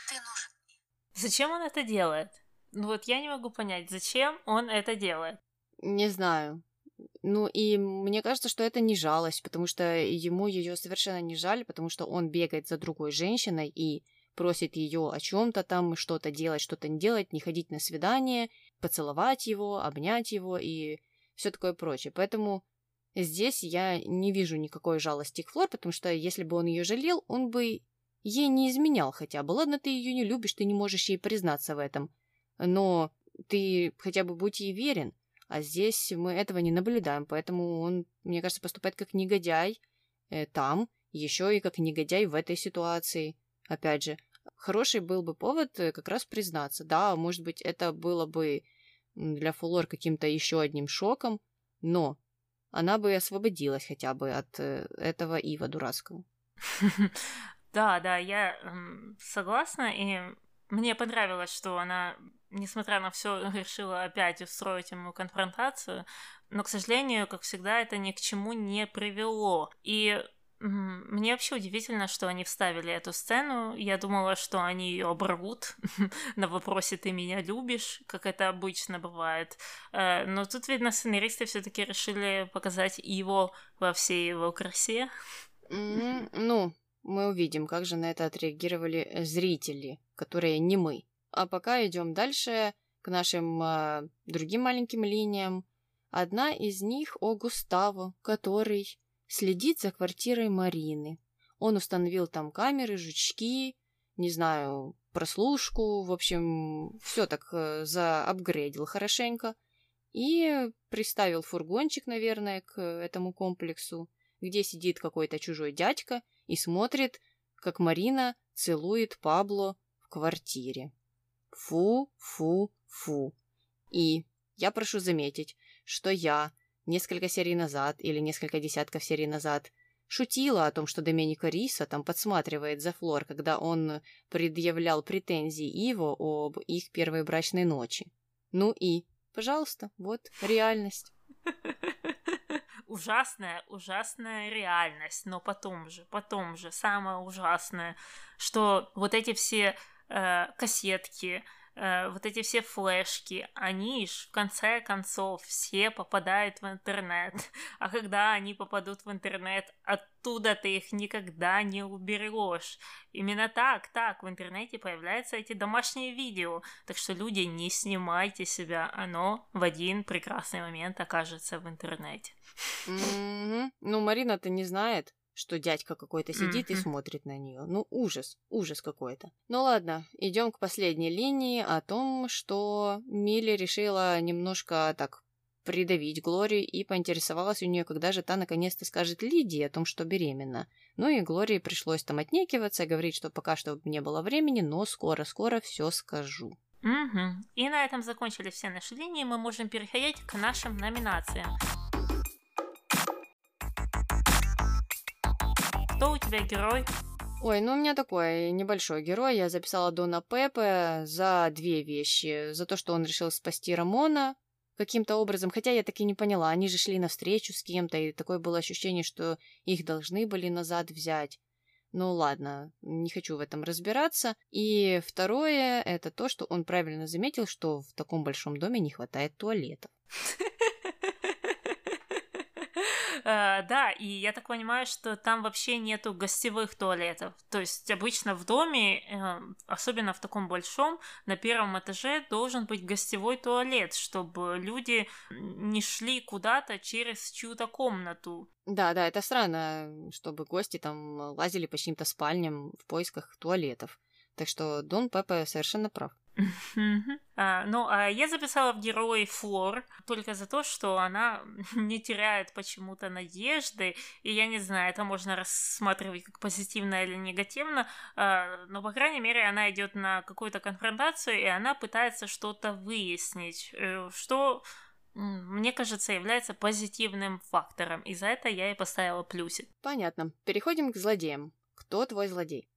Ты нужен мне. Зачем он это делает? Ну вот я не могу понять, зачем он это делает. Не знаю. Ну и мне кажется, что это не жалость, потому что ему ее совершенно не жаль, потому что он бегает за другой женщиной и просит ее о чем-то там, что-то делать, что-то не делать, не ходить на свидание, поцеловать его, обнять его и все такое прочее. Поэтому здесь я не вижу никакой жалости к Флор, потому что если бы он ее жалел, он бы ей не изменял хотя бы. Ладно, ты ее не любишь, ты не можешь ей признаться в этом, но ты хотя бы будь ей верен. А здесь мы этого не наблюдаем, поэтому он, мне кажется, поступает как негодяй э, там, еще и как негодяй в этой ситуации. Опять же, хороший был бы повод э, как раз признаться. Да, может быть, это было бы для Фулор каким-то еще одним шоком, но она бы освободилась хотя бы от э, этого Ива дурацкого. Да, да, я согласна, и мне понравилось, что она несмотря на все, решила опять устроить ему конфронтацию, но, к сожалению, как всегда, это ни к чему не привело. И мне вообще удивительно, что они вставили эту сцену. Я думала, что они ее оборвут на вопросе «ты меня любишь», как это обычно бывает. Э, но тут, видно, сценаристы все-таки решили показать его во всей его красе. Ну, мы увидим, как же на это отреагировали зрители, которые не мы. А пока идем дальше к нашим э, другим маленьким линиям. Одна из них о Густаво, который следит за квартирой Марины. Он установил там камеры, жучки, не знаю, прослушку, в общем, все так э, заапгрейдил хорошенько. И приставил фургончик, наверное, к этому комплексу, где сидит какой-то чужой дядька и смотрит, как Марина целует Пабло в квартире. Фу, фу, фу. И я прошу заметить, что я несколько серий назад или несколько десятков серий назад шутила о том, что Доменико Риса там подсматривает за Флор, когда он предъявлял претензии Иво об их первой брачной ночи. Ну и, пожалуйста, вот реальность. Ужасная, ужасная реальность, но потом же, потом же, самое ужасное, что вот эти все э, кассетки, э, вот эти все флешки, они ж в конце концов все попадают в интернет. А когда они попадут в интернет, оттуда ты их никогда не уберешь. Именно так, так, в интернете появляются эти домашние видео. Так что, люди, не снимайте себя, оно в один прекрасный момент окажется в интернете. Ну, Марина-то не знает что дядька какой-то сидит mm-hmm. и смотрит на нее. Ну, ужас, ужас какой-то. Ну ладно, идем к последней линии о том, что Милли решила немножко так придавить Глорию и поинтересовалась у нее, когда же та наконец-то скажет Лидии о том, что беременна. Ну и Глории пришлось там отнекиваться, говорить, что пока что не было времени, но скоро-скоро все скажу. Угу. И на этом закончили все наши линии. Мы можем переходить к нашим номинациям. Кто у тебя герой? Ой, ну у меня такой небольшой герой. Я записала Дона Пепе за две вещи. За то, что он решил спасти Рамона каким-то образом. Хотя я так и не поняла. Они же шли навстречу с кем-то, и такое было ощущение, что их должны были назад взять. Ну ладно, не хочу в этом разбираться. И второе, это то, что он правильно заметил, что в таком большом доме не хватает туалетов. Uh, да, и я так понимаю, что там вообще нету гостевых туалетов. То есть обычно в доме, uh, особенно в таком большом, на первом этаже должен быть гостевой туалет, чтобы люди не шли куда-то через чью-то комнату. Да, да, это странно, чтобы гости там лазили по чьим-то спальням в поисках туалетов. Так что Дон Пепе совершенно прав. А, ну, а я записала в герои Флор только за то, что она не теряет почему-то надежды, и я не знаю, это можно рассматривать как позитивно или негативно, а, но, по крайней мере, она идет на какую-то конфронтацию, и она пытается что-то выяснить, э, что мне кажется, является позитивным фактором, и за это я и поставила плюсик. Понятно. Переходим к злодеям. Кто твой злодей?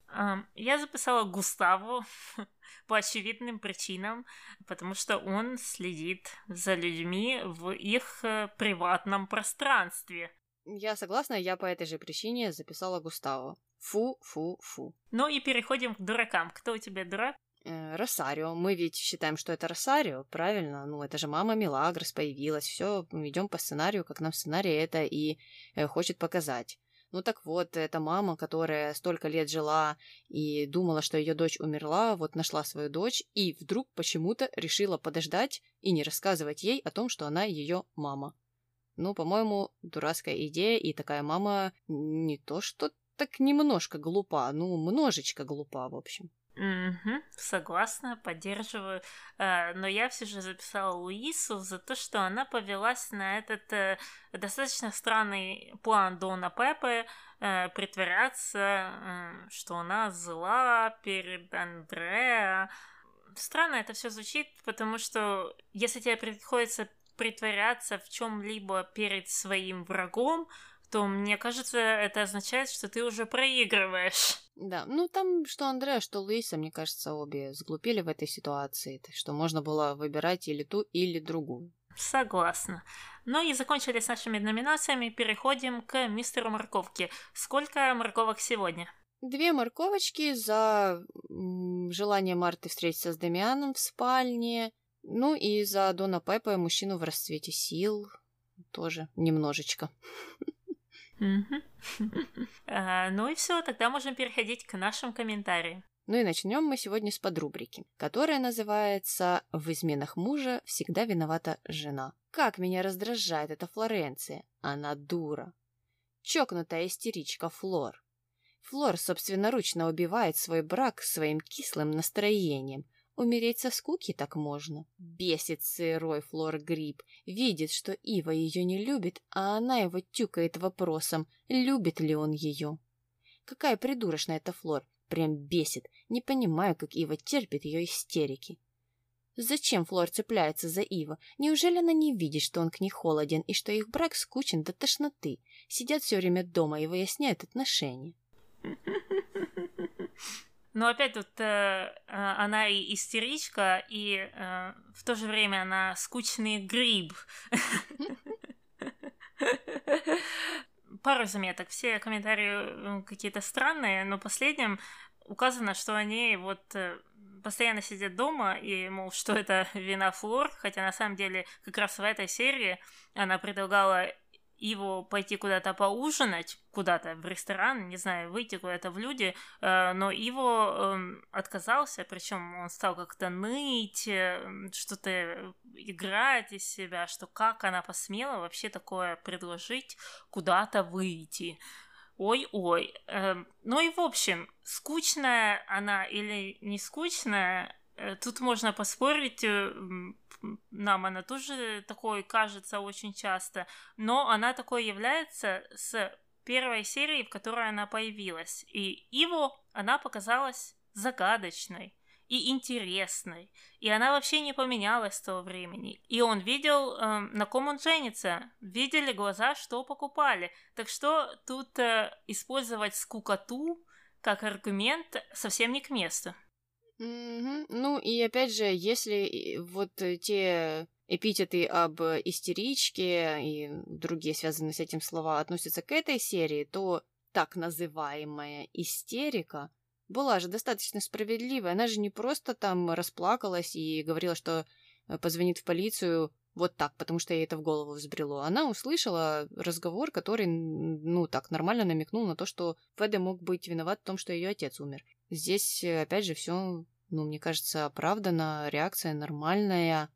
Я записала Густаву по очевидным причинам, потому что он следит за людьми в их э, приватном пространстве. Я согласна, я по этой же причине записала Густаву. Фу, фу, фу. Ну и переходим к дуракам. Кто у тебя дурак? Э, Росарио. Мы ведь считаем, что это Росарио, правильно? Ну, это же мама Милагрос появилась. Все, идем по сценарию, как нам в сценарии это и э, хочет показать. Ну так вот, эта мама, которая столько лет жила и думала, что ее дочь умерла, вот нашла свою дочь и вдруг почему-то решила подождать и не рассказывать ей о том, что она ее мама. Ну, по-моему, дурацкая идея, и такая мама не то что так немножко глупа, ну, множечко глупа, в общем. Угу, согласна, поддерживаю. А, но я все же записала Луису за то, что она повелась на этот э, достаточно странный план Дона Пепе э, притворяться, э, что она зла перед Андреа. Странно это все звучит, потому что если тебе приходится притворяться в чем-либо перед своим врагом, то мне кажется, это означает, что ты уже проигрываешь. Да, ну там что Андреа, что Луиса, мне кажется, обе сглупили в этой ситуации, так что можно было выбирать или ту, или другую. Согласна. Ну и закончили с нашими номинациями, переходим к мистеру Морковке. Сколько морковок сегодня? Две морковочки за желание Марты встретиться с Дамианом в спальне, ну и за Дона Пеппа мужчину в расцвете сил тоже немножечко. Ну и все, тогда можем переходить к нашим комментариям. Ну и начнем мы сегодня с подрубрики, которая называется «В изменах мужа всегда виновата жена». Как меня раздражает эта Флоренция. Она дура. Чокнутая истеричка Флор. Флор собственноручно убивает свой брак своим кислым настроением, Умереть со скуки так можно. Бесит сырой Флор Гриб. Видит, что Ива ее не любит, а она его тюкает вопросом, любит ли он ее. Какая придурочная эта Флор. Прям бесит. Не понимаю, как Ива терпит ее истерики. Зачем Флор цепляется за Ива? Неужели она не видит, что он к ней холоден и что их брак скучен до тошноты? Сидят все время дома и выясняют отношения. Но опять тут э, э, она и истеричка, и э, в то же время она скучный гриб. Пару заметок. Все комментарии э, какие-то странные, но последним указано, что они вот э, постоянно сидят дома, и, мол, что это вина Флор, хотя на самом деле как раз в этой серии она предлагала его пойти куда-то поужинать, куда-то в ресторан, не знаю, выйти куда-то в люди, э, но его э, отказался, причем он стал как-то ныть, э, что-то играть из себя, что как она посмела вообще такое предложить куда-то выйти. Ой-ой. Э, ну и в общем, скучная она или не скучная, э, тут можно поспорить, э, нам она тоже такой кажется очень часто, но она такой является с первой серии, в которой она появилась. И его она показалась загадочной и интересной. И она вообще не поменялась с того времени. И он видел, э, на ком он женится. Видели глаза, что покупали. Так что тут э, использовать скукоту как аргумент совсем не к месту. Mm-hmm. Ну и опять же, если вот те эпитеты об истеричке и другие связанные с этим слова относятся к этой серии, то так называемая истерика – была же достаточно справедливая. Она же не просто там расплакалась и говорила, что э, позвонит в полицию вот так, потому что ей это в голову взбрело. Она услышала разговор, который, ну, так нормально намекнул на то, что Феде мог быть виноват в том, что ее отец умер. Здесь, э, опять же, все, ну, мне кажется, оправдана, реакция нормальная.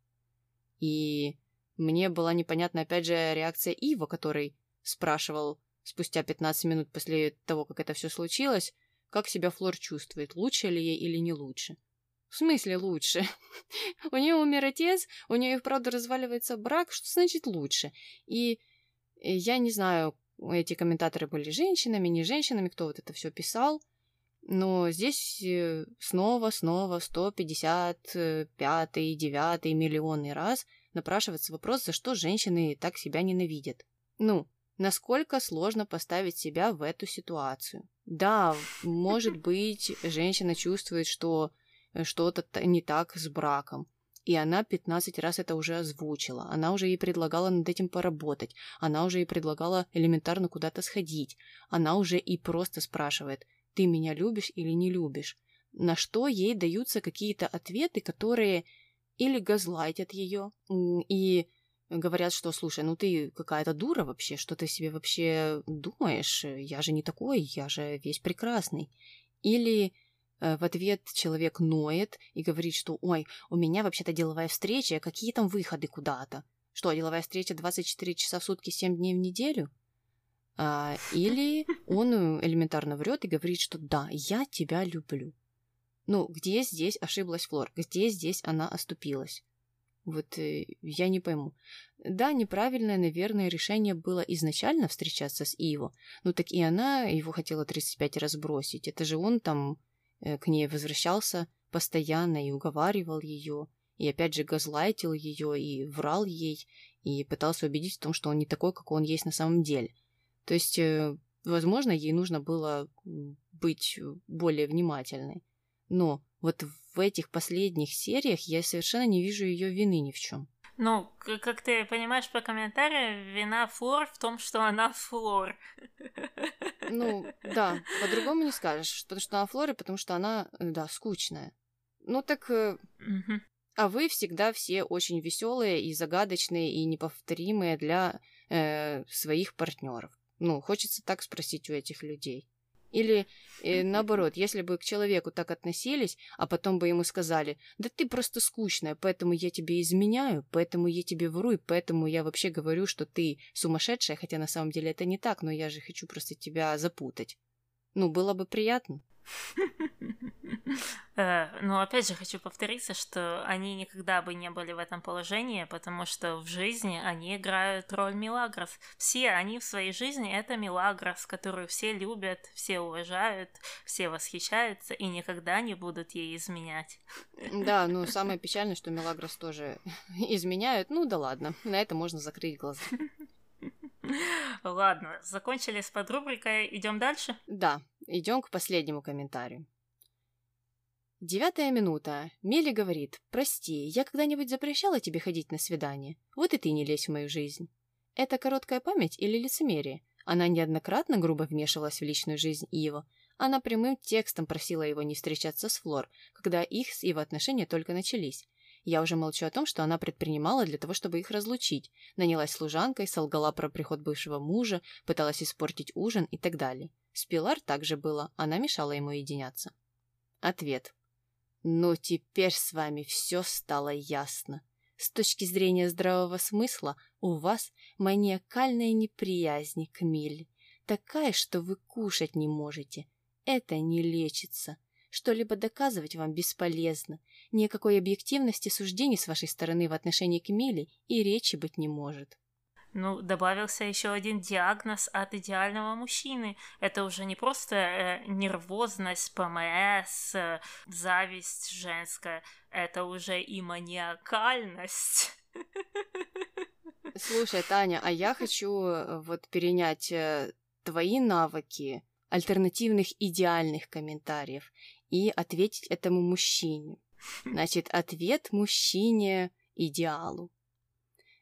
И мне была непонятна, опять же, реакция Ива, который спрашивал спустя 15 минут после того, как это все случилось, как себя Флор чувствует, лучше ли ей или не лучше. В смысле лучше? у нее умер отец, у нее и вправду разваливается брак, что значит лучше? И я не знаю, эти комментаторы были женщинами, не женщинами, кто вот это все писал, но здесь э, снова, снова, 155 9 миллионный раз напрашивается вопрос, за что женщины так себя ненавидят. Ну, насколько сложно поставить себя в эту ситуацию? Да, может быть, женщина чувствует, что э, что-то не так с браком. И она 15 раз это уже озвучила. Она уже ей предлагала над этим поработать. Она уже ей предлагала элементарно куда-то сходить. Она уже и просто спрашивает, ты меня любишь или не любишь? На что ей даются какие-то ответы, которые или газлайтят ее, и говорят, что, слушай, ну ты какая-то дура вообще, что ты себе вообще думаешь? Я же не такой, я же весь прекрасный. Или э, в ответ человек ноет и говорит, что, ой, у меня вообще-то деловая встреча, какие там выходы куда-то? Что, деловая встреча 24 часа в сутки, 7 дней в неделю? А, или он элементарно врет и говорит, что да, я тебя люблю. Ну, где здесь ошиблась Флор? Где здесь она оступилась? Вот э, я не пойму. Да, неправильное, наверное, решение было изначально встречаться с Иво. Ну так и она его хотела 35 раз бросить. Это же он там э, к ней возвращался постоянно и уговаривал ее. И опять же газлайтил ее и врал ей. И пытался убедить в том, что он не такой, как он есть на самом деле. То есть, э, возможно, ей нужно было быть более внимательной. Но вот в этих последних сериях я совершенно не вижу ее вины ни в чем. Ну, как ты понимаешь по комментариям, вина Флор в том, что она Флор. Ну, да, по-другому не скажешь, потому что она Флор, и потому что она, да, скучная. Ну так, угу. а вы всегда все очень веселые и загадочные и неповторимые для э, своих партнеров. Ну, хочется так спросить у этих людей. Или э, наоборот, если бы к человеку так относились, а потом бы ему сказали, да ты просто скучная, поэтому я тебе изменяю, поэтому я тебе вру, и поэтому я вообще говорю, что ты сумасшедшая, хотя на самом деле это не так, но я же хочу просто тебя запутать. Ну, было бы приятно. Э, но опять же хочу повториться, что они никогда бы не были в этом положении, потому что в жизни они играют роль Милагрос. Все они в своей жизни это Милагрос, которую все любят, все уважают, все восхищаются и никогда не будут ей изменять. Да, ну самое печальное, что Милагрос тоже изменяют. Ну да ладно, на это можно закрыть глаза. Ладно, закончили с подрубрикой, идем дальше? Да, идем к последнему комментарию. Девятая минута. Мели говорит, «Прости, я когда-нибудь запрещала тебе ходить на свидание? Вот и ты не лезь в мою жизнь». Это короткая память или лицемерие? Она неоднократно грубо вмешивалась в личную жизнь Ива. Она прямым текстом просила его не встречаться с Флор, когда их с Ива отношения только начались. Я уже молчу о том, что она предпринимала для того, чтобы их разлучить. Нанялась служанкой, солгала про приход бывшего мужа, пыталась испортить ужин и так далее. С Пилар также было, она мешала ему единяться. Ответ. Ну, теперь с вами все стало ясно. С точки зрения здравого смысла, у вас маниакальная неприязнь к Миле. Такая, что вы кушать не можете. Это не лечится. Что-либо доказывать вам бесполезно. Никакой объективности суждений с вашей стороны в отношении к Миле и речи быть не может. Ну, добавился еще один диагноз от идеального мужчины. Это уже не просто э, нервозность, ПМС, э, зависть женская. Это уже и маниакальность. Слушай, Таня, а я хочу э, вот перенять э, твои навыки альтернативных идеальных комментариев и ответить этому мужчине. Значит, ответ мужчине идеалу.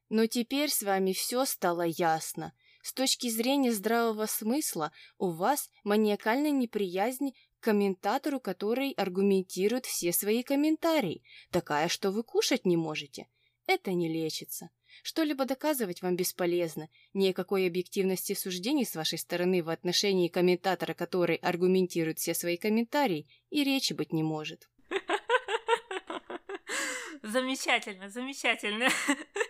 Но теперь с вами все стало ясно. С точки зрения здравого смысла у вас маниакальная неприязнь к комментатору, который аргументирует все свои комментарии, такая, что вы кушать не можете. Это не лечится. Что-либо доказывать вам бесполезно. Никакой объективности суждений с вашей стороны в отношении комментатора, который аргументирует все свои комментарии, и речи быть не может. Замечательно, замечательно.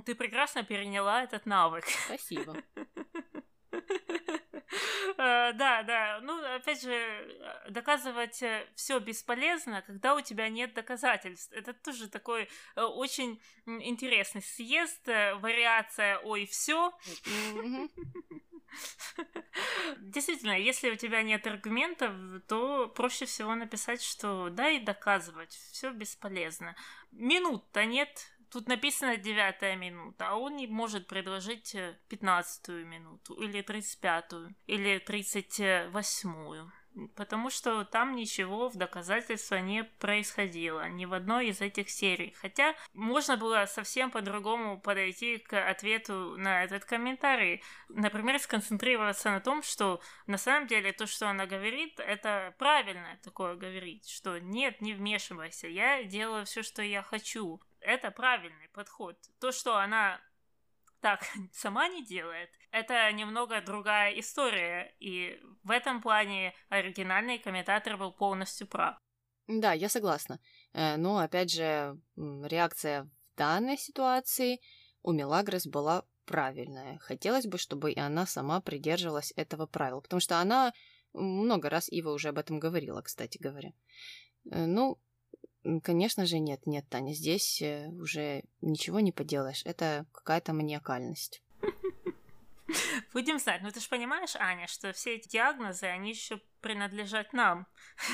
Ты прекрасно переняла этот навык. Спасибо. Э, да, да. Ну, опять же, доказывать э, все бесполезно, когда у тебя нет доказательств. Это тоже такой э, очень интересный съезд, вариация «Ой, все. Действительно, если у тебя нет аргументов, то проще всего написать, что да, и доказывать. Все бесполезно. Минут-то нет, Тут написано девятая минута, а он не может предложить э, пятнадцатую минуту, или тридцать пятую, или тридцать восьмую. Потому что там ничего в доказательство не происходило, ни в одной из этих серий. Хотя можно было совсем по-другому подойти к ответу на этот комментарий. Например, сконцентрироваться на том, что на самом деле то, что она говорит, это правильно такое говорить, что нет, не вмешивайся, я делаю все, что я хочу это правильный подход. То, что она так сама не делает, это немного другая история, и в этом плане оригинальный комментатор был полностью прав. Да, я согласна. Э, но, опять же, реакция в данной ситуации у Мелагрос была правильная. Хотелось бы, чтобы и она сама придерживалась этого правила, потому что она много раз Ива уже об этом говорила, кстати говоря. Э, ну, Конечно же, нет, нет, Таня, здесь э, уже ничего не поделаешь. Это какая-то маниакальность. Будем знать. Ну ты же понимаешь, Аня, что все эти диагнозы, они еще принадлежат нам.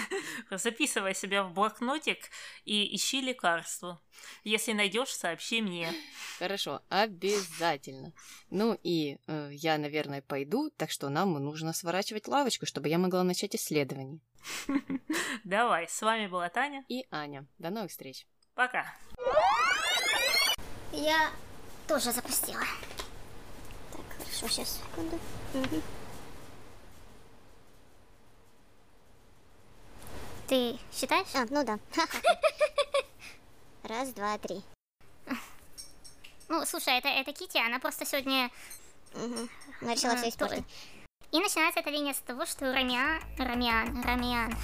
Записывай себя в блокнотик и ищи лекарство. Если найдешь, сообщи мне. Хорошо, обязательно. Ну и э, я, наверное, пойду, так что нам нужно сворачивать лавочку, чтобы я могла начать исследование. Давай, с вами была Таня и Аня. До новых встреч. Пока. Я тоже запустила. Хорошо, сейчас, секунду. Угу. Ты считаешь? А, ну да. Раз, два, три. Ну, слушай, это, это Кити, она просто сегодня... Угу. Она решила а, все испортить. И начинается эта линия с того, что Рамиан... Рамиан... Рамиан...